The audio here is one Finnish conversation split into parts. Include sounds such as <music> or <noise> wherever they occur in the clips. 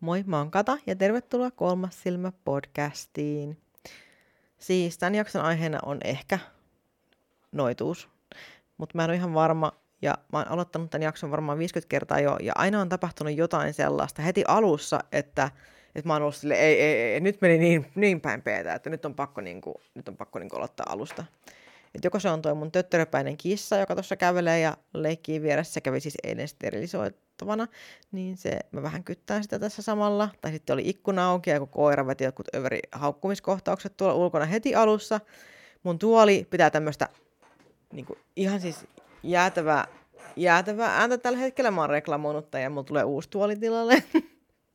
Moi, mä oon Kata ja tervetuloa Kolmas silmä podcastiin. Siis tämän jakson aiheena on ehkä noituus, mutta mä en ole ihan varma, ja mä oon aloittanut tämän jakson varmaan 50 kertaa jo, ja aina on tapahtunut jotain sellaista heti alussa, että, että mä oon ollut sille, ei, ei, ei, nyt meni niin, niin päin peetä, että nyt on pakko, niin kuin, nyt on pakko niin kuin aloittaa alusta. Et joko se on toi mun töttöröpäinen kissa, joka tuossa kävelee ja leikkii vieressä, se kävi siis eilen sterilisoitavana, niin se, mä vähän kyttään sitä tässä samalla. Tai sitten oli ikkuna auki ja kun koira veti jotkut överi haukkumiskohtaukset tuolla ulkona heti alussa. Mun tuoli pitää tämmöistä niin ihan siis jäätävää, jäätävää ääntä tällä hetkellä. Mä oon reklamoinut ja mulla tulee uusi tuoli tilalle.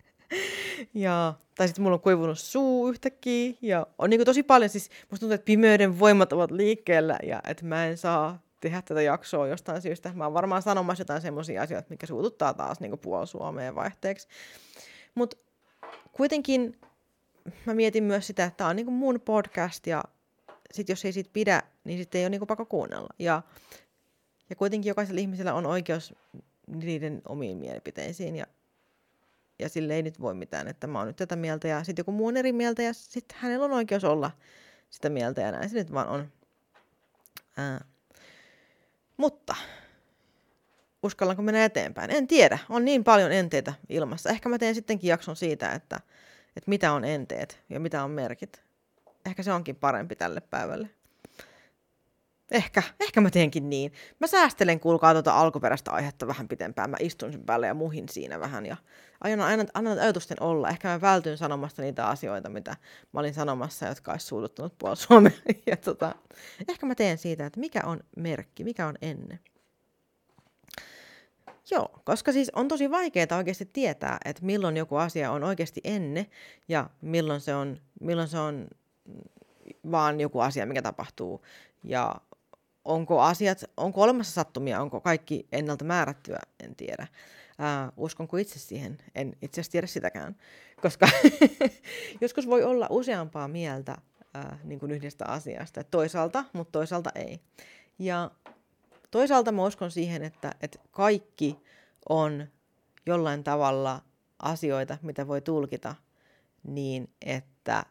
<laughs> ja, tai sitten mulla on kuivunut suu yhtäkkiä. Ja on niin tosi paljon, siis musta tuntuu, että pimeyden voimat ovat liikkeellä ja että mä en saa tehdä tätä jaksoa jostain syystä. Mä oon varmaan sanomassa jotain semmoisia asioita, mikä suututtaa taas niin puoli Suomeen vaihteeksi. Mutta kuitenkin mä mietin myös sitä, että tämä on niin mun podcast ja sit jos ei siitä pidä, niin sitten ei ole niin pakko kuunnella. Ja, ja kuitenkin jokaisella ihmisellä on oikeus niiden omiin mielipiteisiin ja ja sille ei nyt voi mitään, että mä oon nyt tätä mieltä ja sitten joku muu on eri mieltä ja sitten hänellä on oikeus olla sitä mieltä ja näin se nyt vaan on. Ää. Mutta uskallanko mennä eteenpäin? En tiedä. On niin paljon enteitä ilmassa. Ehkä mä teen sittenkin jakson siitä, että, että mitä on enteet ja mitä on merkit. Ehkä se onkin parempi tälle päivälle. Ehkä, ehkä mä teenkin niin. Mä säästelen, kuulkaa tuota alkuperäistä aihetta vähän pitempään. Mä istun sen päälle ja muhin siinä vähän ja aina, aina annan ajatusten olla. Ehkä mä vältyn sanomasta niitä asioita, mitä mä olin sanomassa, jotka olisi suututtanut puolella Suomea. <laughs> Tota, ehkä mä teen siitä, että mikä on merkki, mikä on ennen. Joo, koska siis on tosi vaikeaa oikeasti tietää, että milloin joku asia on oikeasti ennen ja milloin se on, milloin se on vaan joku asia, mikä tapahtuu. Ja onko asiat, onko olemassa sattumia, onko kaikki ennalta määrättyä, en tiedä. Ää, uskonko itse siihen? En itse asiassa tiedä sitäkään, koska <laughs> joskus voi olla useampaa mieltä ää, niin kuin yhdestä asiasta. Et toisaalta, mutta toisaalta ei. Ja toisaalta mä uskon siihen, että, että kaikki on jollain tavalla asioita, mitä voi tulkita niin, että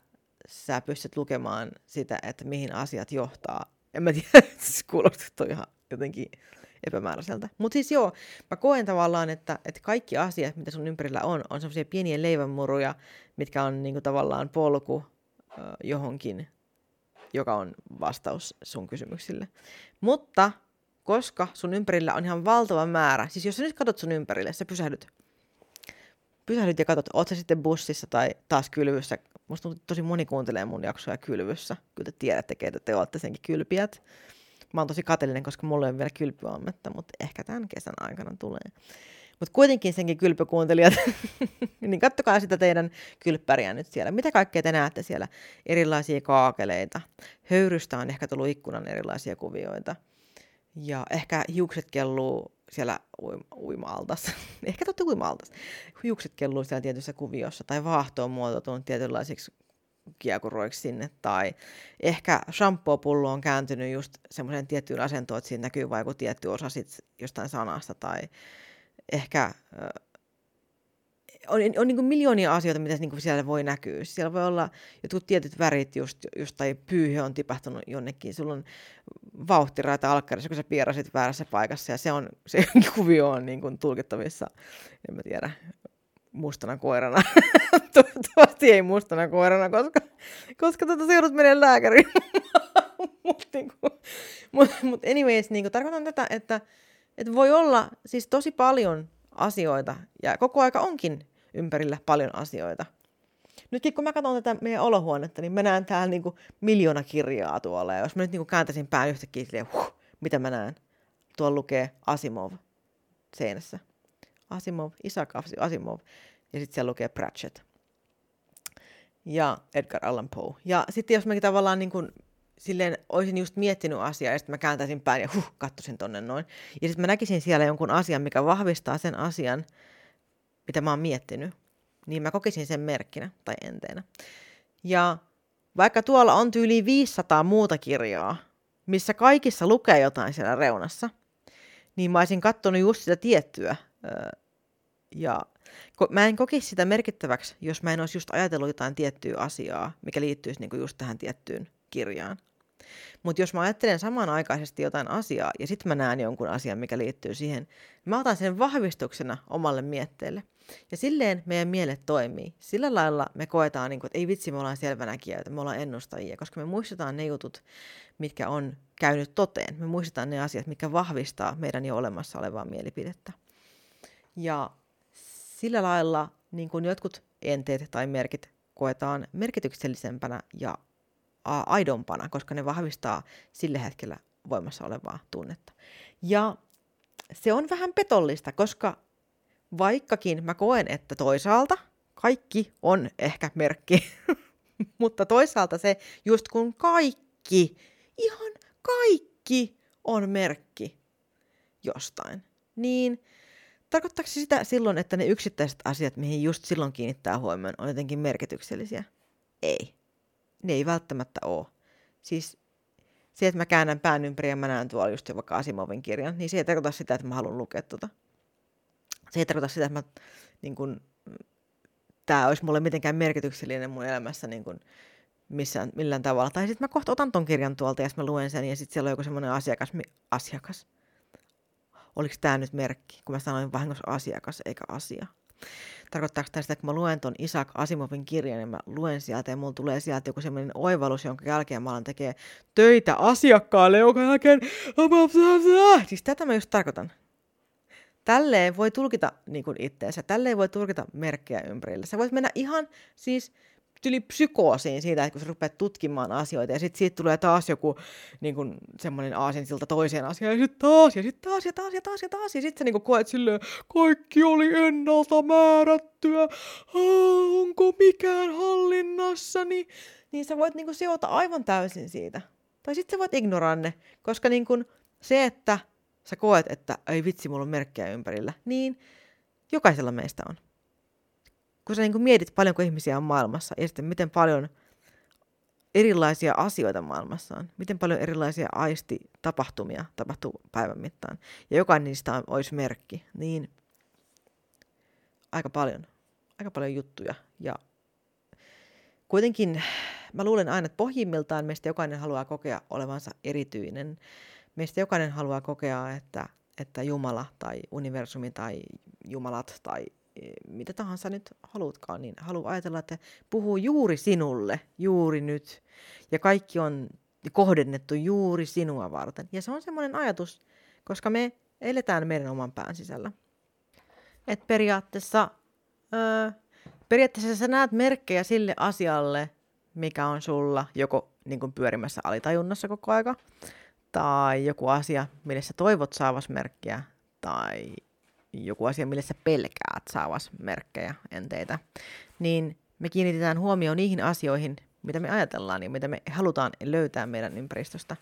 sä pystyt lukemaan sitä, että mihin asiat johtaa en mä tiedä, se <laughs> kuulostaa ihan jotenkin epämääräiseltä. Mutta siis joo, mä koen tavallaan, että, että kaikki asiat, mitä sun ympärillä on, on semmoisia pieniä leivänmuruja, mitkä on niinku tavallaan polku äh, johonkin, joka on vastaus sun kysymyksille. Mutta koska sun ympärillä on ihan valtava määrä, siis jos sä nyt katsot sun ympärille, sä pysähdyt, pysähdyt ja katsot, oot sä sitten bussissa tai taas kylvyssä Musta tosi moni kuuntelee mun jaksoja kylvyssä. Kyllä te tiedätte, keitä te olette senkin kylpiät. Mä oon tosi kateellinen, koska mulla ei ole vielä kylpyammetta, mutta ehkä tämän kesän aikana tulee. Mutta kuitenkin senkin kylpykuuntelijat, <laughs> niin kattokaa sitä teidän kylppäriä nyt siellä. Mitä kaikkea te näette siellä? Erilaisia kaakeleita. Höyrystä on ehkä tullut ikkunan erilaisia kuvioita. Ja ehkä hiukset kelluu siellä uima-altas. <laughs> Ehkä totta uima-altas. Hiukset kelluu siellä tietyssä kuviossa tai vaahto on muotoutunut tietynlaisiksi kiekuroiksi sinne. Tai ehkä shampoo-pullo on kääntynyt just semmoiseen tiettyyn asentoon, että siinä näkyy vaikka tietty osa sit jostain sanasta. Tai ehkä on, on niin miljoonia asioita, mitä niin siellä voi näkyä. Siellä voi olla jotkut tietyt värit, just, just tai pyyhe on tipahtunut jonnekin. Sulla on vauhtiraita alkkarissa, kun sä pierasit väärässä paikassa, ja se, on, se <laughs> kuvio on niin kuin tulkittavissa, en mä tiedä, mustana koirana. <laughs> Toivottavasti ei mustana koirana, koska, koska tuota, se joudut menee lääkäriin. <laughs> Mutta niin mut, mut anyways, niin kuin, tarkoitan tätä, että, että voi olla siis tosi paljon asioita, ja koko aika onkin ympärillä paljon asioita. Nytkin kun mä katson tätä meidän olohuonetta, niin mä näen täällä niinku miljoona kirjaa tuolla. Ja jos mä nyt niinku kääntäisin pään yhtäkkiä silleen, huh, mitä mä näen? Tuolla lukee Asimov seinässä. Asimov, Isaac Asimov. Ja sitten siellä lukee Pratchett. Ja Edgar Allan Poe. Ja sitten jos mä tavallaan niin kuin, silleen olisin just miettinyt asiaa ja sitten mä kääntäisin pään ja huh, katsoisin tonne noin. Ja sitten mä näkisin siellä jonkun asian, mikä vahvistaa sen asian, mitä mä oon miettinyt, niin mä kokisin sen merkkinä tai enteenä. Ja vaikka tuolla on tyyli 500 muuta kirjaa, missä kaikissa lukee jotain siellä reunassa, niin mä olisin katsonut just sitä tiettyä. Ja Mä en kokisi sitä merkittäväksi, jos mä en olisi just ajatellut jotain tiettyä asiaa, mikä liittyisi niin just tähän tiettyyn kirjaan. Mutta jos mä ajattelen samanaikaisesti jotain asiaa ja sitten mä näen jonkun asian, mikä liittyy siihen, mä otan sen vahvistuksena omalle mietteelle. Ja silleen meidän mielet toimii. Sillä lailla me koetaan, niin kuin, että ei vitsi, me ollaan selvänäkijöitä, me ollaan ennustajia, koska me muistetaan ne jutut, mitkä on käynyt toteen. Me muistetaan ne asiat, mitkä vahvistaa meidän jo olemassa olevaa mielipidettä. Ja sillä lailla niin kuin jotkut enteet tai merkit koetaan merkityksellisempänä ja aidompana, koska ne vahvistaa sille hetkellä voimassa olevaa tunnetta. Ja se on vähän petollista, koska vaikkakin mä koen, että toisaalta kaikki on ehkä merkki, <laughs> mutta toisaalta se just kun kaikki, ihan kaikki on merkki jostain, niin tarkoittaako se sitä silloin, että ne yksittäiset asiat, mihin just silloin kiinnittää huomioon, on jotenkin merkityksellisiä? Ei. Ne ei välttämättä ole. Siis se, että mä käännän pään ympäri ja mä näen tuolla just vaikka Asimovin kirjan, niin se ei tarkoita sitä, että mä haluan lukea tuota se ei tarkoita sitä, että niin kun, tämä olisi mulle mitenkään merkityksellinen mun elämässä niin kun, missään, millään tavalla. Tai sitten mä kohta otan ton kirjan tuolta ja mä luen sen ja sitten siellä on joku semmoinen asiakas, mi, asiakas. Oliko tämä nyt merkki, kun mä sanoin vahingossa asiakas eikä asia? Tarkoittaako tämä sitä, että kun mä luen ton Isaac Asimovin kirjan, niin mä luen sieltä ja mulla tulee sieltä joku semmoinen oivallus, jonka jälkeen mä alan tekee töitä asiakkaalle, jonka jälkeen... Siis tätä mä just tarkoitan. Tälleen voi tulkita niin kuin itteensä, tälleen voi tulkita merkkejä ympärillä. Sä voit mennä ihan siis tyli psykoosiin siitä, että kun sä rupeat tutkimaan asioita ja sitten siitä tulee taas joku niin kuin, semmoinen aasinsilta toiseen asiaan ja sitten taas ja sitten taas ja taas ja taas ja taas ja sitten sä niin kuin koet silleen, kaikki oli ennalta määrättyä, onko mikään hallinnassa, niin, sä voit niin kuin, seota aivan täysin siitä. Tai sitten sä voit ignoranne, koska niin kuin, se, että sä koet, että ei vitsi, mulla on merkkejä ympärillä, niin jokaisella meistä on. Kun sä niin kun mietit paljonko ihmisiä on maailmassa ja sitten miten paljon erilaisia asioita maailmassa on, miten paljon erilaisia aistitapahtumia tapahtuu päivän mittaan, ja jokainen niistä on, olisi merkki, niin aika paljon, aika paljon juttuja. Ja kuitenkin mä luulen aina, että pohjimmiltaan meistä jokainen haluaa kokea olevansa erityinen meistä jokainen haluaa kokea, että, että Jumala tai universumi tai Jumalat tai e, mitä tahansa nyt haluatkaan, niin haluaa ajatella, että puhuu juuri sinulle, juuri nyt. Ja kaikki on kohdennettu juuri sinua varten. Ja se on semmoinen ajatus, koska me eletään meidän oman pään sisällä. Et periaatteessa, öö, periaatteessa sä näet merkkejä sille asialle, mikä on sulla joko niin kuin pyörimässä alitajunnassa koko aika, tai joku asia, millä sä toivot saavas merkkiä, tai joku asia, millä sä pelkäät saavas merkkejä enteitä, niin me kiinnitetään huomioon niihin asioihin, mitä me ajatellaan ja mitä me halutaan löytää meidän ympäristöstä.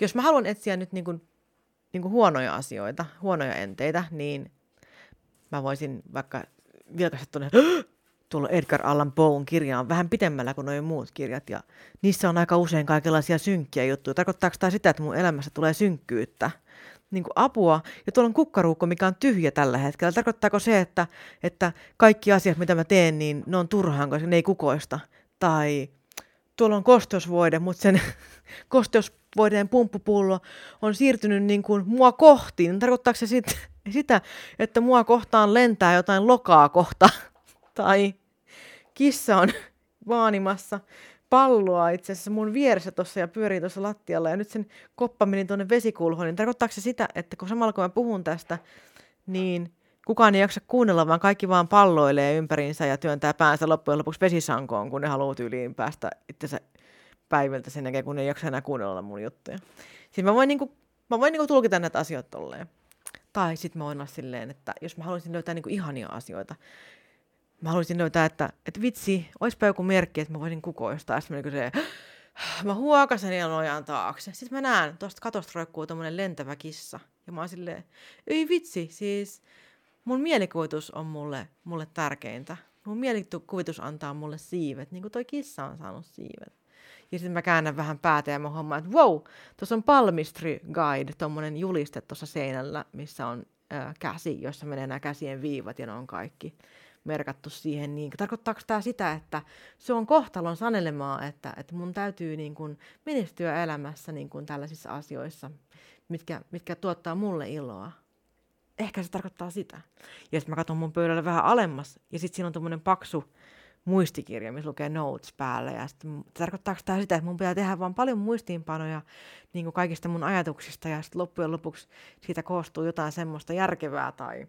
Jos mä haluan etsiä nyt niin kuin, niin kuin huonoja asioita, huonoja enteitä, niin mä voisin vaikka vilkaista tuonne tuolla Edgar Allan Poen kirja on vähän pitemmällä kuin nuo muut kirjat ja niissä on aika usein kaikenlaisia synkkiä juttuja. Tarkoittaako tämä sitä, että mun elämässä tulee synkkyyttä? Niin kuin apua. Ja tuolla on kukkaruukko, mikä on tyhjä tällä hetkellä. Tarkoittaako se, että, että kaikki asiat, mitä mä teen, niin ne on turhaan, koska ne ei kukoista? Tai tuolla on kosteusvoide, mutta sen <laughs> kosteusvoideen pumppupullo on siirtynyt niin kuin mua kohti. Tarkoittaako se sit, sitä, että mua kohtaan lentää jotain lokaa kohta? Tai kissa on <laughs> vaanimassa palloa itse asiassa mun vieressä tuossa ja pyörii tuossa lattialla ja nyt sen koppa meni tuonne vesikulhoon, niin tarkoittaako se sitä, että kun samalla kun mä puhun tästä, niin kukaan ei jaksa kuunnella, vaan kaikki vaan palloilee ympäriinsä ja työntää päänsä loppujen lopuksi vesisankoon, kun ne haluaa tyyliin päästä itsensä päivältä sen jälkeen, kun ne ei jaksa enää kuunnella mun juttuja. Siis mä voin, niinku, mä voin niinku tulkita näitä asioita tolleen. Tai sitten mä voin olla silleen, että jos mä haluaisin löytää niinku ihania asioita, mä haluaisin löytää, että, että vitsi, olisipa joku merkki, että mä voisin kukoistaa. Sitten se, mä huokasen ja nojan taakse. Sitten mä näen, tuosta katosta roikkuu tämmöinen lentävä kissa. Ja mä oon silleen, ei vitsi, siis mun mielikuvitus on mulle, mulle tärkeintä. Mun mielikuvitus antaa mulle siivet, niin kuin toi kissa on saanut siivet. Ja sitten mä käännän vähän päätä ja mä huomaan, että wow, tuossa on Palmistry Guide, tuommoinen juliste tuossa seinällä, missä on ää, käsi, jossa menee nämä käsien viivat ja ne on kaikki merkattu siihen, niin tarkoittaako tämä sitä, että se on kohtalon sanelemaa, että, että mun täytyy niin kuin menestyä elämässä niin kuin tällaisissa asioissa, mitkä, mitkä tuottaa mulle iloa? Ehkä se tarkoittaa sitä. Ja sitten mä katson mun pöydälle vähän alemmas, ja sitten siinä on tuommoinen paksu muistikirja, missä lukee notes päällä. Ja sitten tarkoittaako tämä sitä, että mun pitää tehdä vaan paljon muistiinpanoja niin kuin kaikista mun ajatuksista, ja sitten loppujen lopuksi siitä koostuu jotain semmoista järkevää tai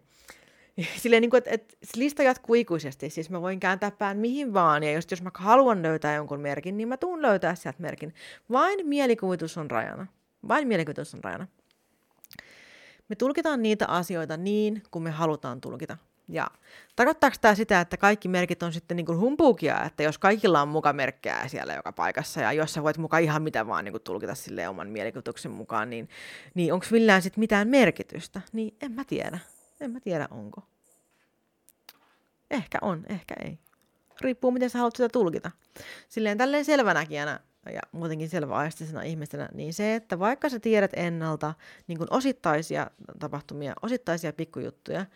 <laughs> Silleen, niin kuin, että, että lista jatkuu ikuisesti. Siis mä voin kääntää pään mihin vaan, ja jos, jos mä haluan löytää jonkun merkin, niin mä tuun löytää sieltä merkin. Vain mielikuvitus on rajana. Vain mielikuvitus on rajana. Me tulkitaan niitä asioita niin, kuin me halutaan tulkita. Ja tarkoittaako tämä sitä, että kaikki merkit on sitten niin kuin humpuukia, että jos kaikilla on muka merkkejä siellä joka paikassa, ja jos sä voit muka ihan mitä vaan niin kuin tulkita sille oman mielikuvituksen mukaan, niin, niin onko millään sitten mitään merkitystä? Niin en mä tiedä. En mä tiedä onko. Ehkä on, ehkä ei. Riippuu miten sä haluat sitä tulkita. Silleen tälleen selvänäkijänä ja muutenkin selväaistisena ihmisenä, niin se, että vaikka sä tiedät ennalta niin kuin osittaisia tapahtumia, osittaisia pikkujuttuja,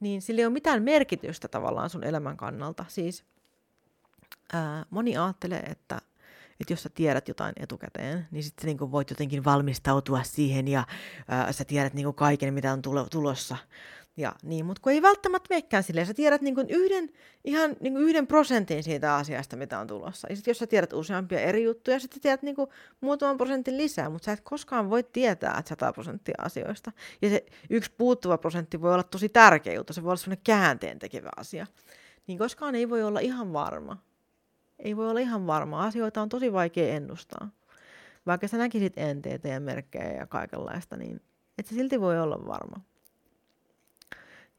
niin sillä ei ole mitään merkitystä tavallaan sun elämän kannalta. Siis ää, moni ajattelee, että, että jos sä tiedät jotain etukäteen, niin sitten niin voit jotenkin valmistautua siihen ja ää, sä tiedät niin kuin kaiken, mitä on tulo, tulossa. Ja niin, mutta kun ei välttämättä menekään silleen, sä tiedät niin kuin yhden, ihan niin kuin yhden prosentin siitä asiasta, mitä on tulossa. Ja sitten jos sä tiedät useampia eri juttuja, sitten tiedät niin kuin muutaman prosentin lisää, mutta sä et koskaan voi tietää, että 100 prosenttia asioista. Ja se yksi puuttuva prosentti voi olla tosi tärkeä juttu, se voi olla sellainen käänteen tekevä asia. Niin koskaan ei voi olla ihan varma. Ei voi olla ihan varma. Asioita on tosi vaikea ennustaa. Vaikka sä näkisit enteitä ja merkkejä ja kaikenlaista, niin et se silti voi olla varma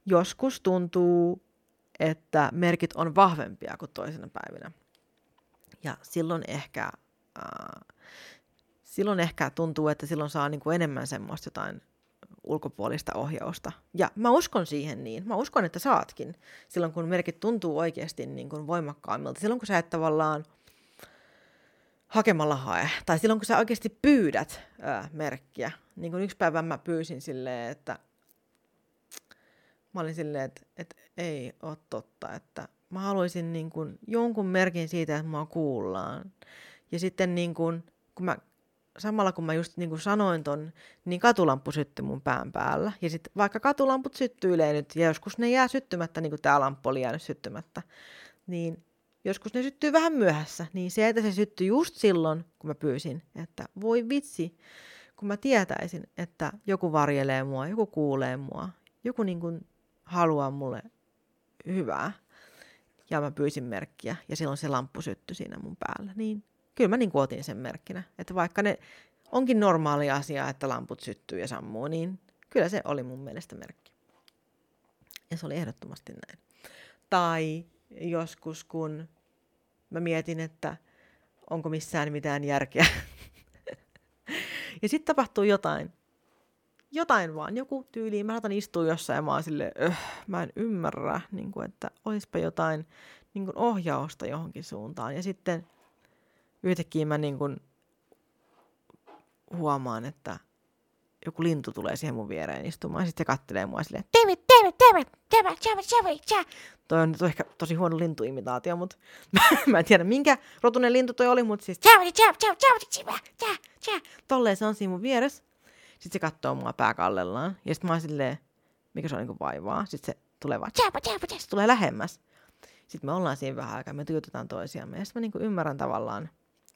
joskus tuntuu, että merkit on vahvempia kuin toisena päivinä. Ja silloin ehkä, äh, silloin ehkä tuntuu, että silloin saa niin kuin enemmän semmoista jotain ulkopuolista ohjausta. Ja mä uskon siihen niin. Mä uskon, että saatkin. Silloin kun merkit tuntuu oikeasti niin kuin voimakkaammilta. Silloin kun sä et tavallaan hakemalla hae. Tai silloin kun sä oikeasti pyydät ää, merkkiä. Niin kuin yksi päivä mä pyysin silleen, että mä olin silleen, että, että ei ole totta, että mä haluaisin niin kuin jonkun merkin siitä, että mua kuullaan. Ja sitten niin kuin, kun mä, samalla kun mä just niin kuin sanoin ton, niin katulamppu syttyi mun pään päällä. Ja sitten vaikka katulamput syttyilee nyt, ja joskus ne jää syttymättä, niin kuin tämä lamppu oli jäänyt syttymättä, niin joskus ne syttyy vähän myöhässä. Niin se, että se syttyi just silloin, kun mä pyysin, että voi vitsi, kun mä tietäisin, että joku varjelee mua, joku kuulee mua, joku niin kuin haluaa mulle hyvää. Ja mä pyysin merkkiä ja silloin se lamppu syttyi siinä mun päällä. Niin kyllä mä niin otin sen merkkinä. Että vaikka ne onkin normaali asia, että lamput syttyy ja sammuu, niin kyllä se oli mun mielestä merkki. Ja se oli ehdottomasti näin. Tai joskus, kun mä mietin, että onko missään mitään järkeä. <laughs> ja sitten tapahtuu jotain, jotain vaan, joku tyyli. Mä saatan istua jossain ja mä oon silleen, öh, mä en ymmärrä, niin kuin, että olisipa jotain niin kuin ohjausta johonkin suuntaan. Ja sitten yhtäkkiä mä niin kuin huomaan, että joku lintu tulee siihen mun viereen istumaan. Sitten se kattelee mua silleen, David, David, David, David, David, David, David. Toi on, ehkä tosi huono lintuimitaatio, mutta <laughs> mä en tiedä minkä rotunen lintu toi oli, mutta siis David, David, David, David, David, David. Tolleen se on siinä mun vieressä. Sitten se katsoo mua pääkallellaan. Ja sitten mä oon silleen, mikä se on niin vaivaa. Sitten se tulee vaan, tjääpä. Se tulee lähemmäs. Sitten me ollaan siinä vähän aikaa, me tuijotetaan toisiamme. Ja sitten mä niin ymmärrän tavallaan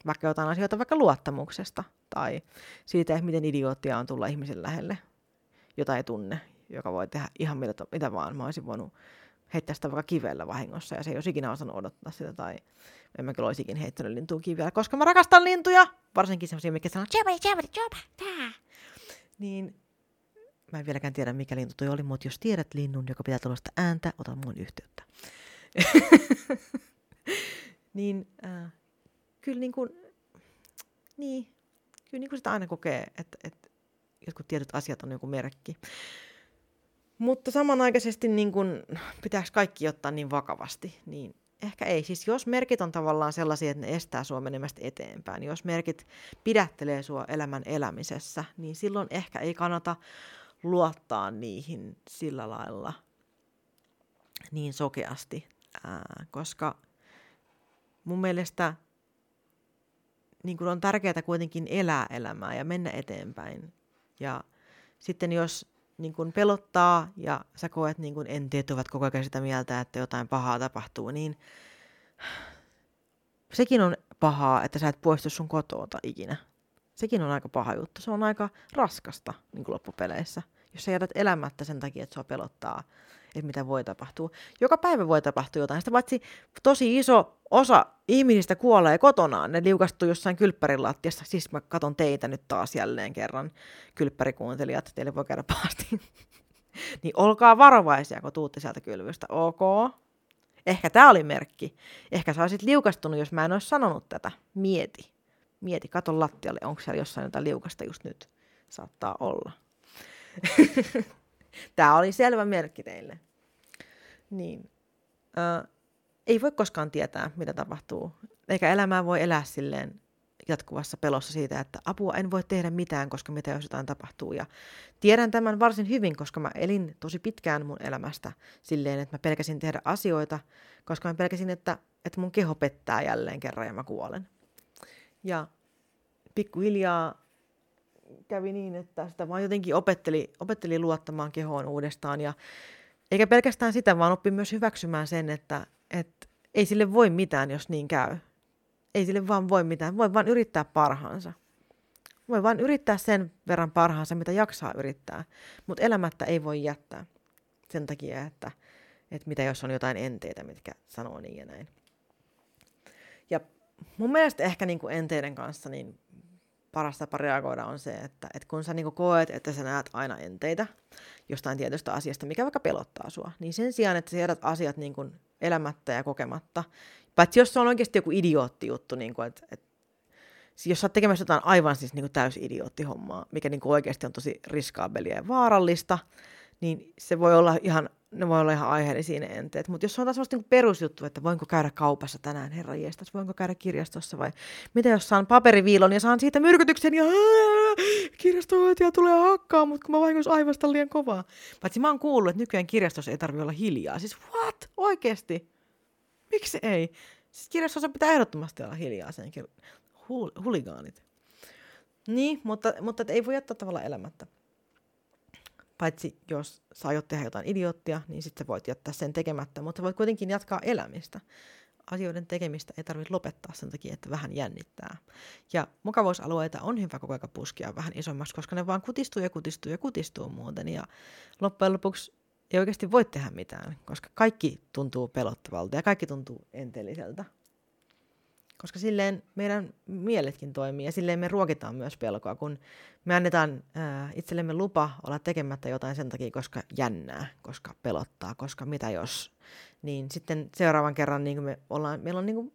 vaikka jotain asioita vaikka luottamuksesta tai siitä, että miten idioottia on tulla ihmisen lähelle, jota ei tunne, joka voi tehdä ihan mitä, mitä vaan. Mä olisin voinut heittää sitä vaikka kivellä vahingossa ja se ei olisi ikinä osannut odottaa sitä tai en mä kyllä olisikin heittänyt lintuun kivellä, koska mä rakastan lintuja, varsinkin semmoisia, mikä sanoo, tjäpä, tjäpä, tää niin mä en vieläkään tiedä, mikä lintu toi oli, mutta jos tiedät linnun, joka pitää tuollaista ääntä, ota mun yhteyttä. <laughs> niin äh, kyllä niin kuin, niin, kyllä niin kuin sitä aina kokee, että, että jotkut tietyt asiat on joku merkki. Mutta samanaikaisesti niin kuin, pitääkö kaikki ottaa niin vakavasti, niin ehkä ei. Siis jos merkit on tavallaan sellaisia, että ne estää sua menemästä eteenpäin, niin jos merkit pidättelee sua elämän elämisessä, niin silloin ehkä ei kannata luottaa niihin sillä lailla niin sokeasti, ää, koska mun mielestä niin kun on tärkeää kuitenkin elää elämää ja mennä eteenpäin. Ja sitten jos niin kun pelottaa ja sä koet niin kun enteet ovat koko ajan sitä mieltä, että jotain pahaa tapahtuu, niin sekin on pahaa, että sä et poistu sun kotoota ikinä. Sekin on aika paha juttu. Se on aika raskasta niin loppupeleissä, jos sä jätät elämättä sen takia, että sua pelottaa että mitä voi tapahtua. Joka päivä voi tapahtua jotain. Sitä paitsi tosi iso osa ihmisistä kuolee kotonaan. Ne liukastuu jossain kylppärin lattiassa. Siis mä katon teitä nyt taas jälleen kerran, kylppärikuuntelijat. Teille voi käydä pahasti. <laughs> niin olkaa varovaisia, kun tuutte sieltä kylvystä. Ok? Ehkä tämä oli merkki. Ehkä sä olisit liukastunut, jos mä en olisi sanonut tätä. Mieti. Mieti, kato lattialle, onko siellä jossain jotain liukasta just nyt. Saattaa olla. <laughs> Tämä oli selvä merkki teille. Niin. Ö, ei voi koskaan tietää, mitä tapahtuu. Eikä elämää voi elää silleen jatkuvassa pelossa siitä, että apua en voi tehdä mitään, koska mitä jos jotain tapahtuu. Ja tiedän tämän varsin hyvin, koska mä elin tosi pitkään mun elämästä silleen, että mä pelkäsin tehdä asioita, koska mä pelkäsin, että, että mun keho pettää jälleen kerran ja mä kuolen. Ja pikkuhiljaa kävi niin, että sitä vaan jotenkin opetteli, opetteli luottamaan kehoon uudestaan. Ja eikä pelkästään sitä, vaan oppi myös hyväksymään sen, että, että ei sille voi mitään, jos niin käy. Ei sille vaan voi mitään, voi vaan yrittää parhaansa. Voi vaan yrittää sen verran parhaansa, mitä jaksaa yrittää. Mutta elämättä ei voi jättää sen takia, että, että mitä jos on jotain enteitä, mitkä sanoo niin ja näin. Ja mun mielestä ehkä niin kuin enteiden kanssa niin paras tapa reagoida on se, että, että kun sä niin koet, että sä näet aina enteitä jostain tietystä asiasta, mikä vaikka pelottaa sua, niin sen sijaan, että sä jätät asiat niin kuin elämättä ja kokematta, paitsi jos se on oikeasti joku idiootti juttu, niin kuin, että, että jos sä oot tekemässä jotain aivan siis niin täysin idioottihommaa, mikä niin oikeasti on tosi riskaabelia ja vaarallista, niin se voi olla ihan ne voi olla ihan aiheellisia ne enteet. Mutta jos on taas niin perusjuttu, että voinko käydä kaupassa tänään, herra jestas, voinko käydä kirjastossa vai mitä jos saan paperiviilon ja saan siitä myrkytyksen ja <laughs> kirjastohoitaja tulee hakkaa, mutta kun mä vahingossa aivasta liian kovaa. Paitsi mä oon kuullut, että nykyään kirjastossa ei tarvitse olla hiljaa. Siis what? Oikeesti? Miksi ei? Siis kirjastossa pitää ehdottomasti olla hiljaa senkin. Hul- huligaanit. Niin, mutta, mutta ei voi jättää tavallaan elämättä. Paitsi jos sä aiot tehdä jotain idioottia, niin sitten voit jättää sen tekemättä, mutta voit kuitenkin jatkaa elämistä. Asioiden tekemistä ei tarvitse lopettaa sen takia, että vähän jännittää. Ja mukavuusalueita on hyvä koko ajan puskia vähän isommaksi, koska ne vaan kutistuu ja kutistuu ja kutistuu muuten. Ja loppujen lopuksi ei oikeasti voi tehdä mitään, koska kaikki tuntuu pelottavalta ja kaikki tuntuu enteelliseltä. Koska silleen meidän mieletkin toimii ja silleen me ruokitaan myös pelkoa, kun me annetaan ää, itsellemme lupa olla tekemättä jotain sen takia, koska jännää, koska pelottaa, koska mitä jos. Niin sitten seuraavan kerran niin me ollaan, meillä on niin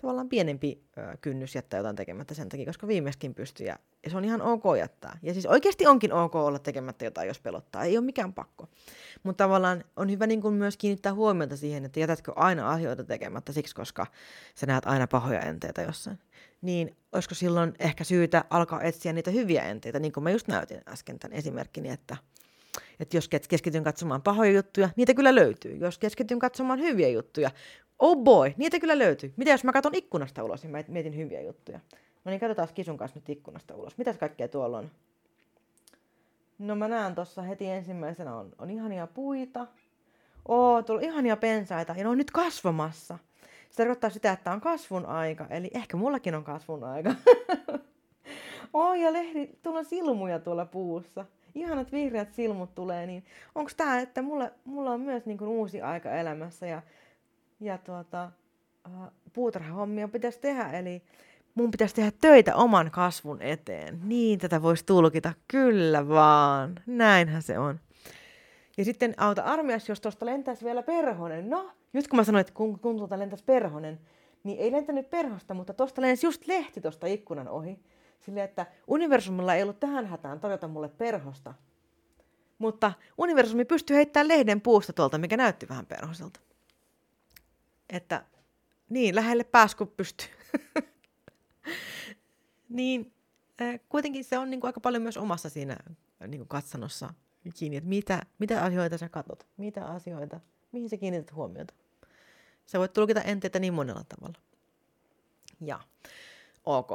tavallaan pienempi ö, kynnys jättää jotain tekemättä sen takia, koska viimeiskin pystyy ja, ja se on ihan ok jättää. Ja siis oikeasti onkin ok olla tekemättä jotain, jos pelottaa. Ei ole mikään pakko. Mutta tavallaan on hyvä niin kuin myös kiinnittää huomiota siihen, että jätätkö aina asioita tekemättä siksi, koska sä näet aina pahoja enteitä jossain. Niin olisiko silloin ehkä syytä alkaa etsiä niitä hyviä enteitä, niin kuin mä just näytin äsken tämän esimerkkini, että että jos keskityn katsomaan pahoja juttuja, niitä kyllä löytyy. Jos keskityn katsomaan hyviä juttuja, oh boy, niitä kyllä löytyy. Mitä jos mä katson ikkunasta ulos ja mä mietin hyviä juttuja? No niin, katsotaan Kisun kanssa nyt ikkunasta ulos. Mitäs kaikkea tuolla on? No mä näen tuossa heti ensimmäisenä on, on ihania puita. Oo, tuolla ihania pensaita ja ne on nyt kasvamassa. Se tarkoittaa sitä, että on kasvun aika. Eli ehkä mullakin on kasvun aika. <laughs> Oo, ja lehdi, tuolla on silmuja tuolla puussa. Ihanat vihreät silmut tulee, niin onko tämä, että mulla, mulla on myös niin uusi aika elämässä ja ja tuota, äh, puutarhahommia pitäisi tehdä, eli mun pitäisi tehdä töitä oman kasvun eteen. Niin tätä voisi tulkita, kyllä vaan, näinhän se on. Ja sitten auta armias, jos tuosta lentäisi vielä perhonen. No, nyt kun mä sanoin, että kun, kun tuolta lentäisi perhonen, niin ei lentänyt perhosta, mutta tuosta lensi just lehti tuosta ikkunan ohi. Silleen, että universumilla ei ollut tähän hätään tarjota mulle perhosta. Mutta universumi pystyi heittämään lehden puusta tuolta, mikä näytti vähän perhoselta että niin, lähelle pääs kun pystyy. <laughs> niin äh, kuitenkin se on niin kuin aika paljon myös omassa siinä niin kuin katsannossa kiinni, että mitä, mitä asioita sä katot, mitä asioita, mihin sä kiinnität huomiota. Sä voit tulkita enteitä niin monella tavalla. Ja, ok.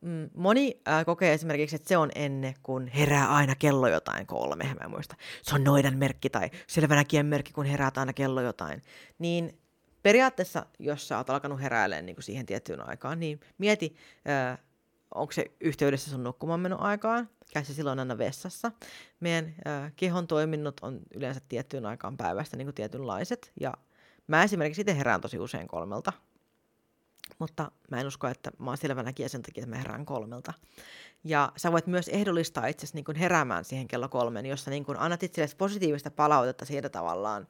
Mm, moni äh, kokee esimerkiksi, että se on ennen kuin herää aina kello jotain kolme, mä muista. Se on noidan merkki tai selvänäkijän merkki, kun herää aina kello jotain. Niin periaatteessa, jos sä oot alkanut heräilemään niin kuin siihen tiettyyn aikaan, niin mieti, äh, onko se yhteydessä sun nukkumaan aikaan, käy se silloin aina vessassa. Meidän äh, kehon toiminnot on yleensä tiettyyn aikaan päivästä niin kuin tietynlaiset, ja mä esimerkiksi itse herään tosi usein kolmelta, mutta mä en usko, että mä oon selvänäkijä sen takia, että mä herään kolmelta. Ja sä voit myös ehdollistaa itsesi niin heräämään siihen kello kolmen, jossa niin annat itsellesi positiivista palautetta siitä tavallaan,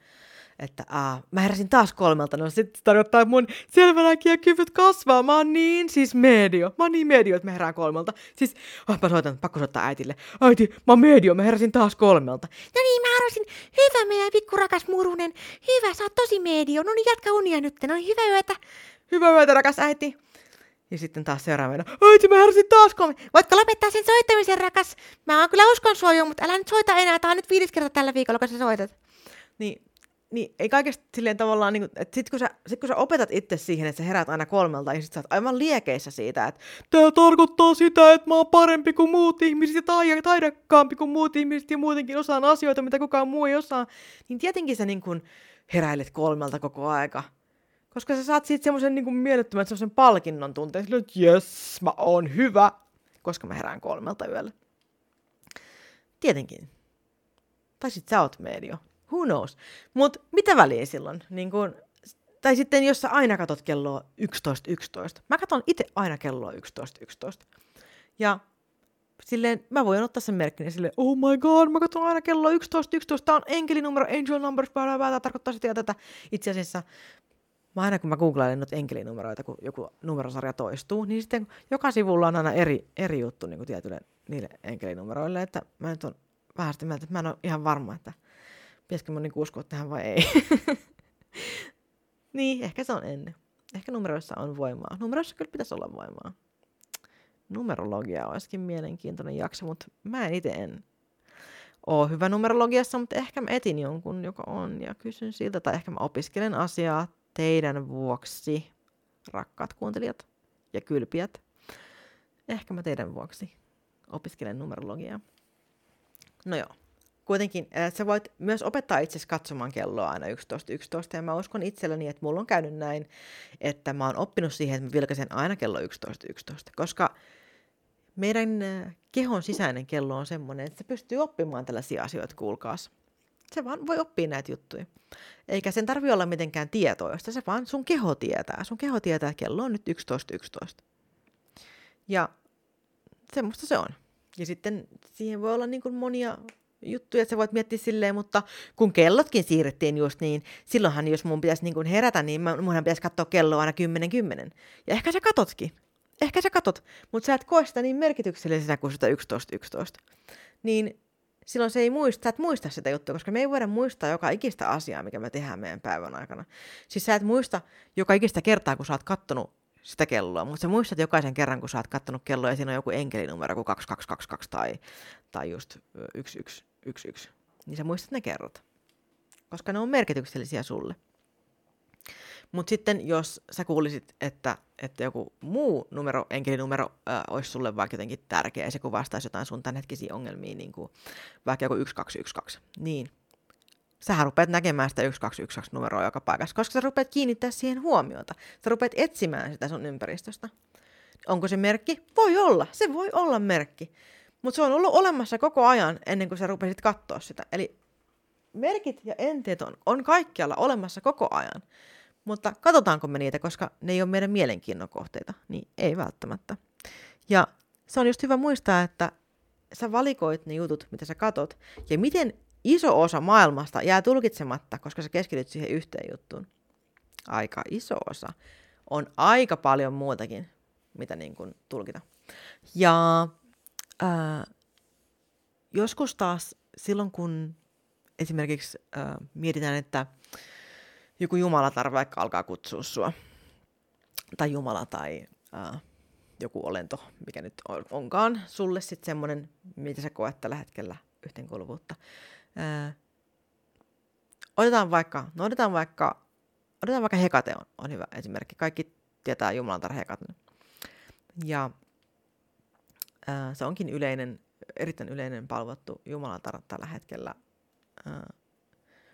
että aa, mä heräsin taas kolmelta, no sitten tarkoittaa, että mun selvänäkijä kyvyt kasvaa, mä oon niin siis medio, mä oon niin medio, että mä herään kolmelta. Siis, oh, mä soitan, pakko soittaa äitille. Äiti, mä oon medio, mä heräsin taas kolmelta. No niin, mä haluaisin, hyvä meidän pikkurakas murunen, hyvä, sä oot tosi medio, no niin jatka unia nyt, no niin, hyvää yötä. Hyvää yötä, rakas äiti. Ja sitten taas seuraavana, äiti, mä heräsin taas kolme. Voitko lopettaa sen soittamisen, rakas? Mä oon kyllä uskon sua mutta älä nyt soita enää. Tää on nyt viides kerta tällä viikolla, kun sä soitat. Niin, niin ei kaikesta silleen tavallaan, niin että sit kun, sä, sit kun sä opetat itse siihen, että sä herät aina kolmelta, niin sit sä oot aivan liekeissä siitä, että tää tarkoittaa sitä, että mä oon parempi kuin muut ihmiset ja taidakkaampi kuin muut ihmiset ja muutenkin osaan asioita, mitä kukaan muu ei osaa, niin tietenkin sä niin kuin heräilet kolmelta koko aika. Koska sä saat siitä semmoisen niin kuin mielettömän semmoisen palkinnon tunteen, että jes, mä oon hyvä, koska mä herään kolmelta yöllä. Tietenkin. Tai sit sä oot medio. Who knows? Mut mitä väliä silloin? Niin kun, tai sitten jos sä aina katot kelloa 11.11. 11. Mä katon itse aina kelloa 11.11. 11. Ja silleen, mä voin ottaa sen merkkinä silleen, oh my god, mä katson aina kello 11.11, 11. tää on enkelinumero, angel numbers, tämä tarkoittaa sitä ja tätä. Itse asiassa mä aina kun mä googlailen noita enkelinumeroita, kun joku numerosarja toistuu, niin sitten joka sivulla on aina eri, eri juttu niin kuin tietyille niille enkelinumeroille, että mä nyt on vähän sitä mieltä, että mä en ole ihan varma, että pitäisikö mun niinku uskoa tähän vai ei. <laughs> niin, ehkä se on ennen. Ehkä numeroissa on voimaa. Numeroissa kyllä pitäisi olla voimaa. Numerologia olisikin mielenkiintoinen jakso, mutta mä en itse en ole hyvä numerologiassa, mutta ehkä mä etin jonkun, joka on, ja kysyn siltä, tai ehkä mä opiskelen asiaa teidän vuoksi, rakkaat kuuntelijat ja kylpiät. Ehkä mä teidän vuoksi opiskelen numerologiaa. No joo kuitenkin äh, sä voit myös opettaa itsesi katsomaan kelloa aina 11.11. 11, ja mä uskon itselleni, että mulla on käynyt näin, että mä oon oppinut siihen, että mä vilkaisen aina kello 11.11. 11, koska meidän äh, kehon sisäinen kello on semmoinen, että se pystyy oppimaan tällaisia asioita, kuulkaas. Se vaan voi oppia näitä juttuja. Eikä sen tarvi olla mitenkään tietoista, se vaan sun keho tietää. Sun keho tietää, että kello on nyt 11.11. 11. Ja semmoista se on. Ja sitten siihen voi olla niin kuin monia juttuja, sä voit miettiä silleen, mutta kun kellotkin siirrettiin just niin, silloinhan jos mun pitäisi niin herätä, niin munhan pitäisi katsoa kelloa aina 10-10. Ja ehkä sä katotkin. Ehkä sä katot, mutta sä et koe sitä niin merkityksellisenä kuin sitä 11-11. Niin silloin se ei muista, sä et muista sitä juttua, koska me ei voida muistaa joka ikistä asiaa, mikä me tehdään meidän päivän aikana. Siis sä et muista joka ikistä kertaa, kun sä oot kattonut sitä kelloa, mutta sä muistat jokaisen kerran, kun sä oot kattonut kelloa ja siinä on joku enkelinumero kuin 2222 tai, tai just 1111, niin sä muistat ne kerrot, koska ne on merkityksellisiä sulle. Mutta sitten jos sä kuulisit, että, että joku muu numero, enkelinumero äh, olisi sulle vaikka jotenkin tärkeä ja se kuvastaisi jotain sun tämänhetkisiä ongelmia, niin kuin vaikka joku 1212, niin sähän rupeat näkemään sitä 1212 numeroa joka paikassa, koska sä rupeat kiinnittää siihen huomiota. Sä rupeat etsimään sitä sun ympäristöstä. Onko se merkki? Voi olla. Se voi olla merkki. Mutta se on ollut olemassa koko ajan ennen kuin sä rupesit katsoa sitä. Eli merkit ja enteet on, on kaikkialla olemassa koko ajan. Mutta katsotaanko me niitä, koska ne ei ole meidän mielenkiinnon kohteita? Niin ei välttämättä. Ja se on just hyvä muistaa, että sä valikoit ne jutut, mitä sä katot, ja miten iso osa maailmasta jää tulkitsematta, koska sä keskityt siihen yhteen juttuun. Aika iso osa. On aika paljon muutakin, mitä niin kuin tulkita. Ja ää, joskus taas silloin, kun esimerkiksi ää, mietitään, että joku jumalatar vaikka alkaa kutsua sua, tai jumala tai ää, joku olento, mikä nyt on, onkaan sulle sitten semmoinen, mitä sä koet tällä hetkellä yhteenkuuluvuutta. Otetaan vaikka, no otetaan vaikka, otetaan vaikka Hekate on, on hyvä esimerkki. Kaikki tietää Jumalantar Hekaten. Ja ää, se onkin yleinen, erittäin yleinen palvottu Jumalatar tällä hetkellä. Ää,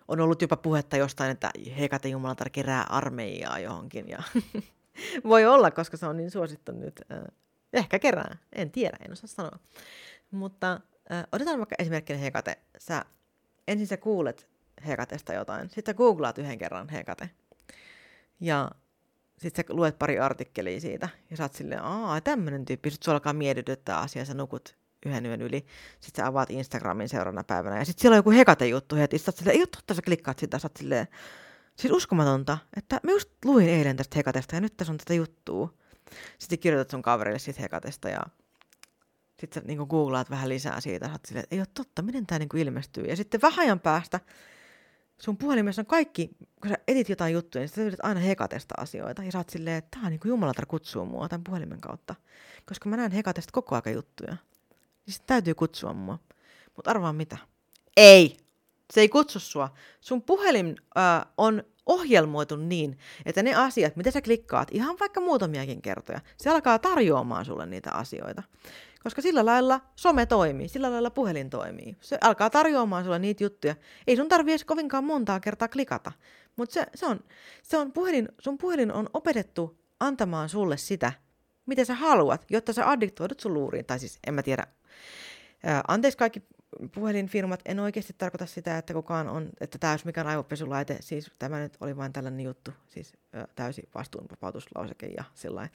on ollut jopa puhetta jostain, että Hekate Jumalatar kerää armeijaa johonkin. Ja <laughs> voi olla, koska se on niin suosittu nyt. Ää, ehkä kerää, en tiedä, en osaa sanoa. Mutta otetaan vaikka esimerkkinä Hekate. Sä, ensin sä kuulet Hekatesta jotain, sitten googlaat yhden kerran Hekate. Ja sitten sä luet pari artikkelia siitä ja sä oot silleen, aa, tämmönen tyyppi. Sitten sulla alkaa mietityttää asiaa, sä nukut yhden yön yli. Sitten sä avaat Instagramin seuraavana päivänä ja sitten siellä on joku hekate-juttu heti. Sitten sä oot silleen, ei ole totta, sä klikkaat sitä, sä oot silleen, siis uskomatonta, että mä just luin eilen tästä hekatesta ja nyt tässä on tätä juttua. Sitten kirjoitat sun kaverille siitä hekatesta ja sitten sä niin googlaat vähän lisää siitä. Sä oot silleen, ei ole totta, miten tämä niin ilmestyy. Ja sitten vähän ajan päästä sun puhelimessa on kaikki, kun sä etit jotain juttuja, niin sä yrität aina hekatesta asioita. Ja sä oot silleen, että tää on niin kuin kutsuu mua tämän puhelimen kautta. Koska mä näen hekatesta koko aika juttuja. Niin sit täytyy kutsua mua. Mutta arvaa mitä? Ei! Se ei kutsu sua. Sun puhelin äh, on ohjelmoitu niin, että ne asiat, mitä sä klikkaat, ihan vaikka muutamiakin kertoja, se alkaa tarjoamaan sulle niitä asioita. Koska sillä lailla some toimii, sillä lailla puhelin toimii. Se alkaa tarjoamaan sulle niitä juttuja. Ei sun tarvii edes kovinkaan montaa kertaa klikata. Mutta se, se, on, se on puhelin, sun puhelin on opetettu antamaan sulle sitä, mitä sä haluat, jotta sä addiktoidut sun luuriin. Tai siis, en mä tiedä. Anteeksi kaikki puhelinfirmat, en oikeasti tarkoita sitä, että kukaan on, että tämä olisi mikään aivopesulaite, siis tämä nyt oli vain tällainen juttu, siis täysi vastuunvapautuslauseke ja sillä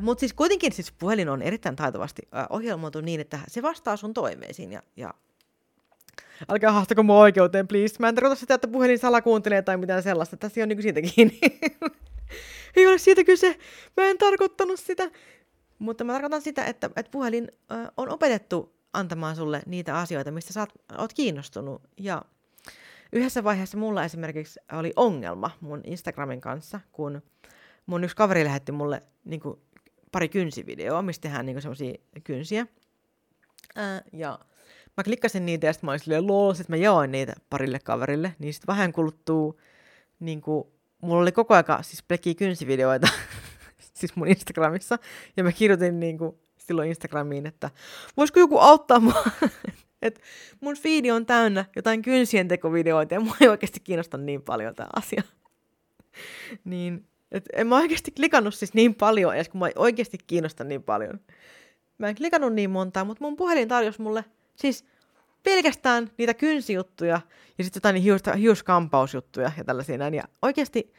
Mutta siis kuitenkin siis puhelin on erittäin taitavasti ohjelmoitu niin, että se vastaa sun toiveisiin ja, ja älkää haastako mua oikeuteen, please. Mä en tarkoita sitä, että puhelin salakuuntelee tai mitään sellaista. Tässä on niinku siitä kiinni. <laughs> Ei ole siitä kyse. Mä en tarkoittanut sitä. Mutta mä tarkoitan sitä, että, että puhelin äh, on opetettu antamaan sulle niitä asioita, mistä sä oot, oot kiinnostunut. Ja yhdessä vaiheessa mulla esimerkiksi oli ongelma mun Instagramin kanssa, kun mun yksi kaveri lähetti mulle niin kuin, pari kynsivideoa, mistä tehdään niin semmoisia kynsiä. Ää, ja mä klikkasin niitä ja sitten mä olin silleen, lol, sit mä jaoin niitä parille kaverille, niin sitten vähän kuluttuu, niin kuin, mulla oli koko aika siis plekkiä kynsivideoita, <laughs> siis mun Instagramissa, ja mä kirjoitin niin kuin, silloin Instagramiin, että voisiko joku auttaa mua, <laughs> että mun feedi on täynnä jotain kynsien tekovideoita, ja mua ei oikeasti kiinnosta niin paljon tämä asia. <laughs> niin, et en mä oikeasti klikannut siis niin paljon, edes kun mä oikeasti kiinnosta niin paljon. Mä en klikannut niin montaa, mutta mun puhelin tarjosi mulle Siis pelkästään niitä kynsijuttuja ja sitten jotain hius, hiuskampausjuttuja ja tällaisia näin. Ja oikeasti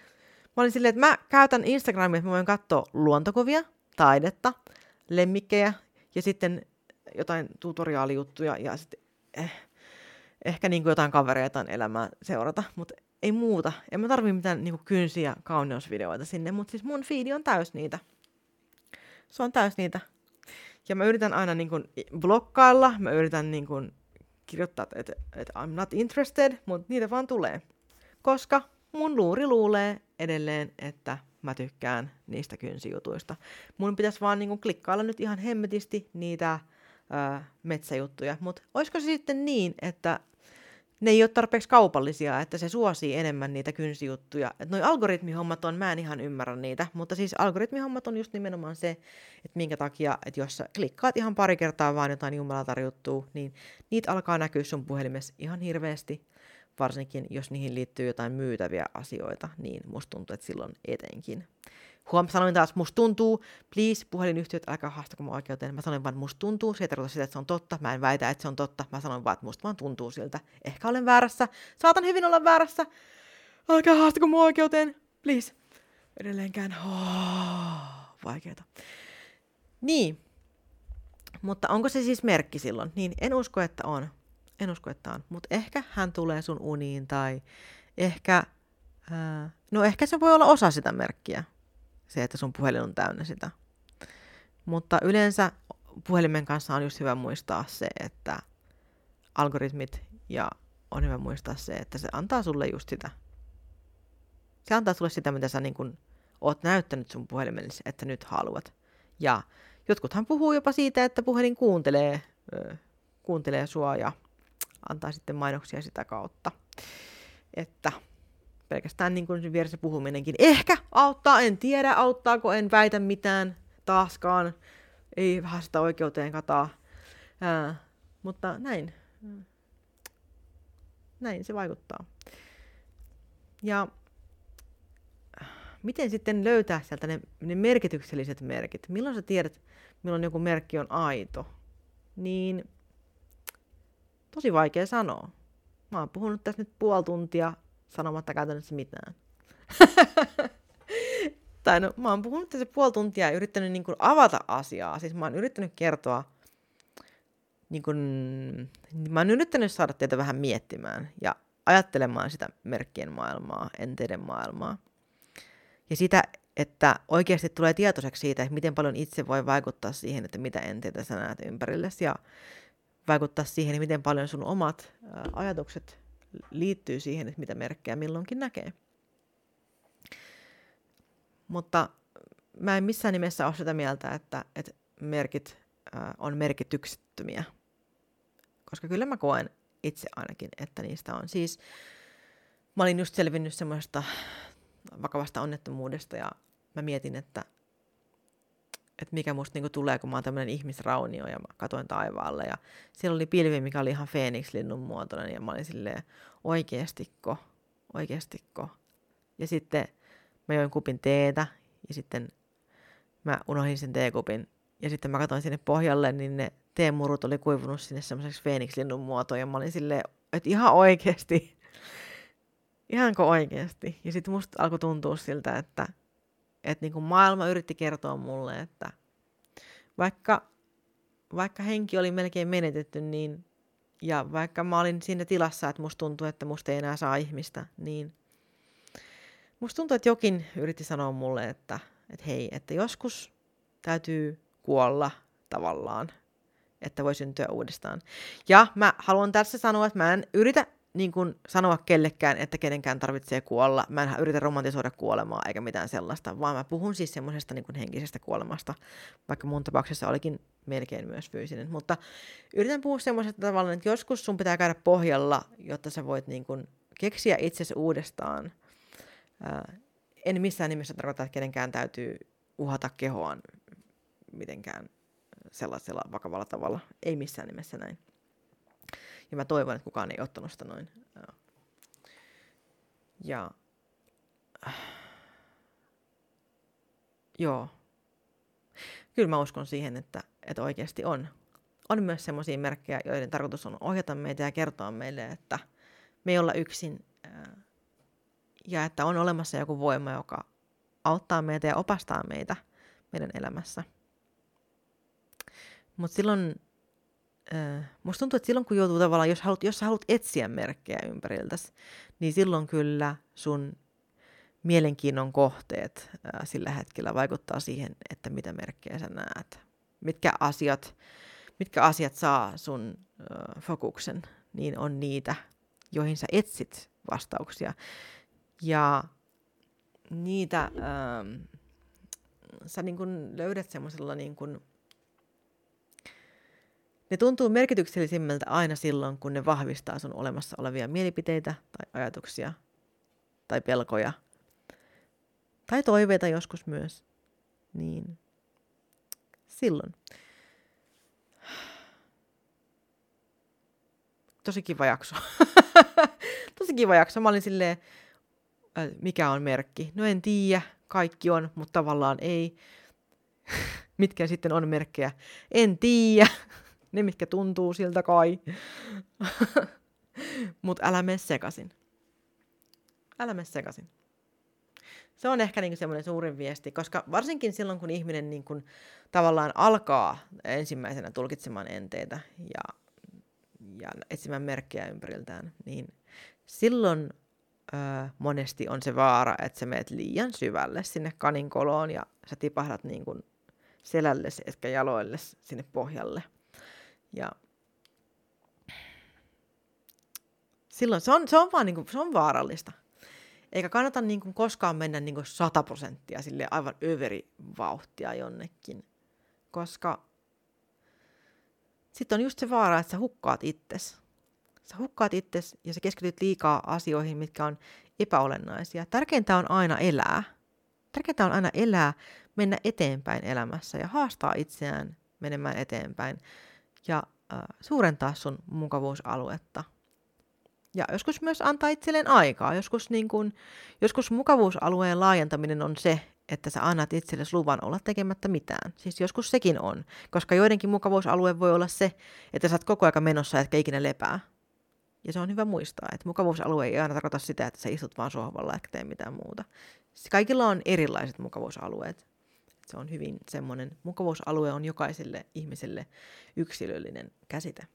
mä olin silleen, että mä käytän Instagramia, että mä voin katsoa luontokuvia, taidetta, lemmikkejä ja sitten jotain tutoriaalijuttuja ja sitten eh, ehkä niin jotain kavereita elämää seurata, mutta ei muuta. En mä tarvii mitään niin kynsiä kauneusvideoita sinne, mutta siis mun feedi on täys niitä. Se on täys niitä ja mä yritän aina niin kuin blokkailla, mä yritän niin kuin kirjoittaa, että et I'm not interested, mutta niitä vaan tulee. Koska mun luuri luulee edelleen, että mä tykkään niistä kynsijutuista. Mun pitäisi vaan niin kuin klikkailla nyt ihan hemmetisti niitä ö, metsäjuttuja. Mutta olisiko se sitten niin, että ne ei ole tarpeeksi kaupallisia, että se suosii enemmän niitä kynsijuttuja. Että noi algoritmihommat on, mä en ihan ymmärrä niitä, mutta siis algoritmihommat on just nimenomaan se, että minkä takia, että jos sä klikkaat ihan pari kertaa vaan jotain jumalatarjuttua, niin niitä alkaa näkyä sun puhelimessa ihan hirveästi, varsinkin jos niihin liittyy jotain myytäviä asioita, niin musta tuntuu, että silloin etenkin. Huom, sanoin taas, musta tuntuu, please, puhelinyhtiöt, älkää haastako mun oikeuteen. Mä sanoin vaan, musta tuntuu, se ei tarkoita sitä, että se on totta. Mä en väitä, että se on totta. Mä sanoin vaan, että musta vaan tuntuu siltä. Ehkä olen väärässä. Saatan hyvin olla väärässä. Älkää haastako mun oikeuteen, please. Edelleenkään, vaikeeta. Niin, mutta onko se siis merkki silloin? Niin, en usko, että on. En usko, että on. Mutta ehkä hän tulee sun uniin tai ehkä, ää, no ehkä se voi olla osa sitä merkkiä se, että sun puhelin on täynnä sitä. Mutta yleensä puhelimen kanssa on just hyvä muistaa se, että algoritmit ja on hyvä muistaa se, että se antaa sulle just sitä. Se antaa sulle sitä, mitä sä niin kun oot näyttänyt sun puhelimelle, että nyt haluat. Ja jotkuthan puhuu jopa siitä, että puhelin kuuntelee, kuuntelee sua ja antaa sitten mainoksia sitä kautta. Että pelkästään niin kuin vieressä puhuminenkin ehkä auttaa, en tiedä auttaako, en väitä mitään taaskaan, ei vähän sitä oikeuteen kataa, Ää, mutta näin, näin se vaikuttaa. Ja miten sitten löytää sieltä ne, ne merkitykselliset merkit? Milloin sä tiedät, milloin joku merkki on aito? Niin tosi vaikea sanoa. Mä oon puhunut tässä nyt puoli tuntia sanomatta käytännössä mitään. <laughs> tai no, mä oon puhunut tässä puoli tuntia ja yrittänyt niin kuin avata asiaa. Siis mä oon yrittänyt kertoa, niin kuin, mä oon yrittänyt saada teitä vähän miettimään ja ajattelemaan sitä merkkien maailmaa, enteiden maailmaa. Ja sitä, että oikeasti tulee tietoiseksi siitä, että miten paljon itse voi vaikuttaa siihen, että mitä enteitä sä näet ympärillesi ja vaikuttaa siihen, miten paljon sun omat ajatukset liittyy siihen, että mitä merkkejä milloinkin näkee. Mutta mä en missään nimessä ole sitä mieltä, että, että merkit on merkityksettömiä. Koska kyllä mä koen itse ainakin, että niistä on. Siis mä olin just selvinnyt semmoista vakavasta onnettomuudesta ja mä mietin, että, että mikä musta niinku tulee, kun mä oon tämmöinen ihmisraunio ja mä katoin taivaalle ja siellä oli pilvi, mikä oli ihan Phoenix-linnun muotoinen ja mä olin silleen oikeestikko, oikeestikko. Ja sitten mä join kupin teetä ja sitten mä unohdin sen teekupin ja sitten mä katsoin sinne pohjalle, niin ne teemurut oli kuivunut sinne semmoiseksi Phoenix-linnun muotoon ja mä olin silleen, että ihan oikeasti, <laughs> ihanko oikeasti. Ja sitten musta alkoi tuntua siltä, että, että niin kuin maailma yritti kertoa mulle, että vaikka, vaikka henki oli melkein menetetty, niin ja vaikka mä olin siinä tilassa, että musta tuntui, että musta ei enää saa ihmistä, niin musta tuntuu, että jokin yritti sanoa mulle, että, että hei, että joskus täytyy kuolla tavallaan, että voi syntyä uudestaan. Ja mä haluan tässä sanoa, että mä en yritä niin kuin sanoa kellekään, että kenenkään tarvitsee kuolla. Mä en yritä romantisoida kuolemaa eikä mitään sellaista, vaan mä puhun siis semmoisesta niin henkisestä kuolemasta, vaikka mun tapauksessa olikin melkein myös fyysinen. Mutta yritän puhua semmoisesta tavalla, että joskus sun pitää käydä pohjalla, jotta sä voit niin kuin keksiä itsesi uudestaan. Ää, en missään nimessä tarkoita, että kenenkään täytyy uhata kehoaan mitenkään sellaisella vakavalla tavalla. Ei missään nimessä näin. Ja mä toivon, että kukaan ei ottanut sitä noin. Ja joo. Kyllä mä uskon siihen, että, että oikeasti on. On myös sellaisia merkkejä, joiden tarkoitus on ohjata meitä ja kertoa meille, että me ei olla yksin ja että on olemassa joku voima, joka auttaa meitä ja opastaa meitä meidän elämässä. Mutta silloin äh, musta tuntuu, että silloin kun joutuu tavallaan, jos, haluat, jos sä haluat etsiä merkkejä ympäriltäsi, niin silloin kyllä sun mielenkiinnon kohteet äh, sillä hetkellä vaikuttaa siihen, että mitä merkkejä sä näet. Mitkä asiat, mitkä asiat saa sun äh, fokuksen, niin on niitä, joihin sä etsit vastauksia. Ja niitä ähm, sä niin kun löydät semmoisella niin kun ne tuntuu merkityksellisimmältä aina silloin, kun ne vahvistaa sun olemassa olevia mielipiteitä tai ajatuksia tai pelkoja tai toiveita joskus myös. Niin silloin. Tosi kiva jakso. <laughs> Tosi kiva jakso. Mä olin silleen, mikä on merkki? No en tiedä, kaikki on, mutta tavallaan ei. <laughs> Mitkä sitten on merkkejä? En tiedä <laughs> ne mitkä tuntuu siltä kai. Mutta älä mene sekasin. Älä mene sekasin. Se on ehkä niinku semmoinen suurin viesti, koska varsinkin silloin, kun ihminen niinku tavallaan alkaa ensimmäisenä tulkitsemaan enteitä ja, ja etsimään merkkejä ympäriltään, niin silloin ö, monesti on se vaara, että sä meet liian syvälle sinne kaninkoloon ja sä tipahdat niin selälle etkä jaloille sinne pohjalle. Ja silloin se on, se on vaan niin kuin, se on vaarallista. Eikä kannata niin kuin koskaan mennä niin kuin 100 prosenttia sille aivan överi vauhtia jonnekin. Koska sitten on just se vaara, että sä hukkaat itses. Sä hukkaat itsesi ja sä keskityt liikaa asioihin, mitkä on epäolennaisia. Tärkeintä on aina elää. Tärkeintä on aina elää, mennä eteenpäin elämässä ja haastaa itseään menemään eteenpäin ja äh, suurentaa sun mukavuusaluetta. Ja joskus myös antaa itselleen aikaa. Joskus, niin kun, joskus mukavuusalueen laajentaminen on se, että sä annat itsellesi luvan olla tekemättä mitään. Siis joskus sekin on, koska joidenkin mukavuusalue voi olla se, että sä oot koko aika menossa etkä ikinä lepää. Ja se on hyvä muistaa, että mukavuusalue ei aina tarkoita sitä, että sä istut vaan sohvalla etkä tee mitään muuta. Kaikilla on erilaiset mukavuusalueet. Se on hyvin semmoinen, mukavuusalue on jokaiselle ihmiselle yksilöllinen käsite.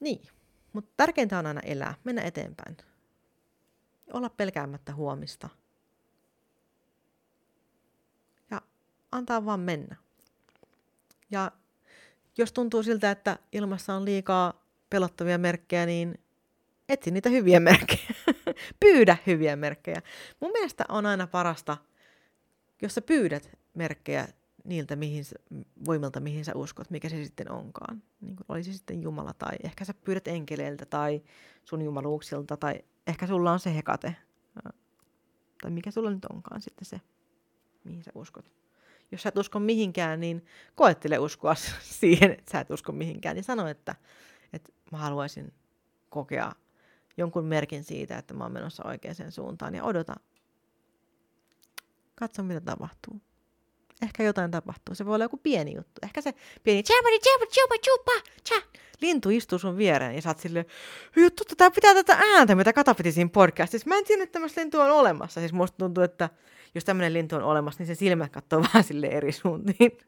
Niin, mutta tärkeintä on aina elää, mennä eteenpäin. Olla pelkäämättä huomista. Ja antaa vaan mennä. Ja jos tuntuu siltä, että ilmassa on liikaa pelottavia merkkejä, niin etsi niitä hyviä <laughs> merkkejä. Pyydä hyviä merkkejä. Mun mielestä on aina parasta, jos sä pyydät merkkejä niiltä mihin, voimilta, mihin sä uskot, mikä se sitten onkaan. Niin kuin olisi sitten Jumala tai ehkä sä pyydät enkeleiltä tai sun jumaluuksilta tai ehkä sulla on se hekate. Tai mikä sulla nyt onkaan sitten se, mihin sä uskot. Jos sä et usko mihinkään, niin koettele uskoa <laughs> siihen, että sä et usko mihinkään. Niin sano, että, että mä haluaisin kokea jonkun merkin siitä, että mä oon menossa oikeaan suuntaan ja odota. Katso, mitä tapahtuu ehkä jotain tapahtuu. Se voi olla joku pieni juttu. Ehkä se pieni tjabadi, tjabadi, tjabadi, tjupa, tja. Lintu istuu sun viereen ja sä oot silleen, totta, tää pitää tätä ääntä, mitä Kata piti siinä podcastissa. Mä en tiedä, että tämmöistä lintua on olemassa. Siis musta tuntuu, että jos tämmöinen lintu on olemassa, niin se silmät katsoo <laughs> vähän sille eri suuntiin.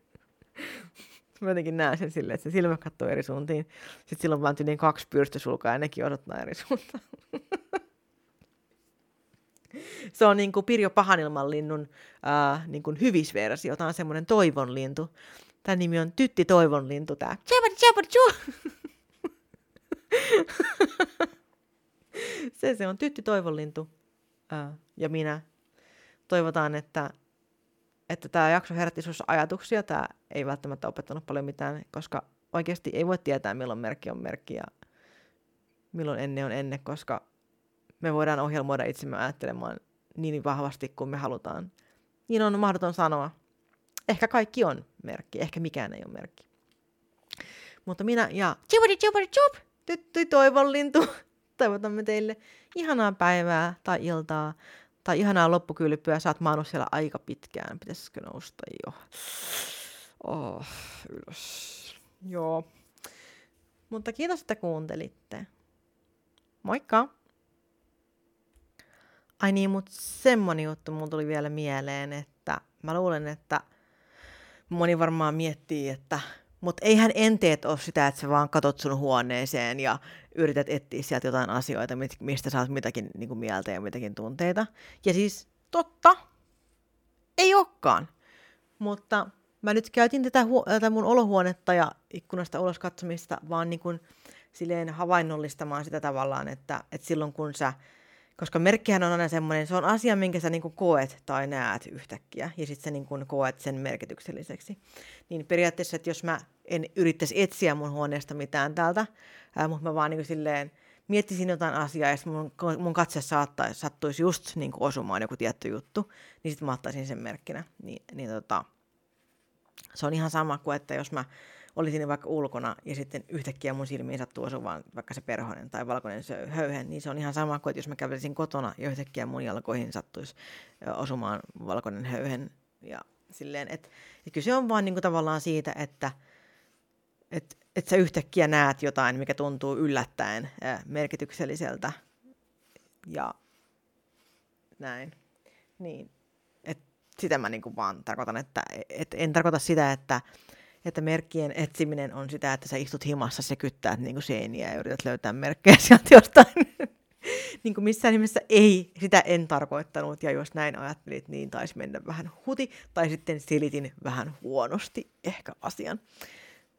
<laughs> Mä jotenkin näen sen silleen, että se silmät katsoo eri suuntiin. Sitten silloin vaan tyyliin kaksi pyrstysulkaa ja nekin odottaa eri suuntaan. <laughs> se on niin kuin Pirjo Pahanilman linnun äh, niin kuin hyvisversio. Tämä on semmoinen toivonlintu. Tämä nimi on Tytti Toivonlintu. Tämä. <laughs> se, se on Tytti Toivonlintu äh, ja minä. Toivotaan, että, että tämä jakso herätti sinussa ajatuksia. Tämä ei välttämättä opettanut paljon mitään, koska oikeasti ei voi tietää, milloin merkki on merkki ja milloin enne on enne, koska me voidaan ohjelmoida itsemme ajattelemaan niin vahvasti kuin me halutaan. Niin on mahdoton sanoa. Ehkä kaikki on merkki, ehkä mikään ei ole merkki. Mutta minä ja Chibudi Chibudi Chup, tyttyi toivonlintu, <laughs> toivotamme teille ihanaa päivää tai iltaa tai ihanaa loppukylpyä. Sä oot maannut siellä aika pitkään. Pitäisikö nousta jo? Oh, ylös. Joo. Mutta kiitos, että kuuntelitte. Moikka! Ai niin, mutta semmonen juttu mulla tuli vielä mieleen, että mä luulen, että moni varmaan miettii, että mutta eihän enteet ole sitä, että sä vaan katot sun huoneeseen ja yrität etsiä sieltä jotain asioita, mistä saat mitäkin niin kuin mieltä ja mitäkin tunteita. Ja siis totta, ei olekaan. Mutta mä nyt käytin tätä, tätä mun olohuonetta ja ikkunasta ulos katsomista vaan niin kuin silleen havainnollistamaan sitä tavallaan, että, että silloin kun sä koska merkkihän on aina semmoinen, se on asia, minkä sä niinku koet tai näet yhtäkkiä, ja sitten sä niinku koet sen merkitykselliseksi. Niin periaatteessa, että jos mä en yrittäisi etsiä mun huoneesta mitään täältä, ää, mutta mä vaan niinku silleen miettisin jotain asiaa, ja mun, mun katse saattaisi, sattuisi just niinku osumaan joku tietty juttu, niin sitten mä ottaisin sen merkkinä. Niin, niin tota, se on ihan sama kuin, että jos mä olisin vaikka ulkona ja sitten yhtäkkiä mun silmiin sattuu osumaan vaikka se perhonen tai valkoinen höyhen, niin se on ihan sama kuin, että jos mä kävelisin kotona ja yhtäkkiä mun jalkoihin sattuisi osumaan valkoinen höyhen. Ja silleen, että, että kyllä se on vaan niin kuin tavallaan siitä, että että että sä yhtäkkiä näet jotain, mikä tuntuu yllättäen merkitykselliseltä ja näin. Niin, et sitä mä niinku vaan tarkoitan, että et en tarkoita sitä, että että merkkien etsiminen on sitä, että sä istut himassa, se kyttää niin kuin seiniä ja yrität löytää merkkejä <laughs> sieltä jostain. niin kuin missään nimessä ei, sitä en tarkoittanut, ja jos näin ajattelit, niin taisi mennä vähän huti, tai sitten selitin vähän huonosti ehkä asian.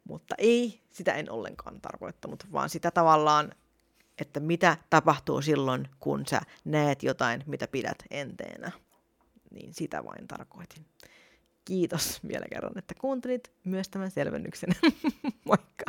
Mutta ei, sitä en ollenkaan tarkoittanut, vaan sitä tavallaan, että mitä tapahtuu silloin, kun sä näet jotain, mitä pidät enteenä. Niin sitä vain tarkoitin. Kiitos vielä kerran, että kuuntelit myös tämän selvennyksen. <laughs> Moikka!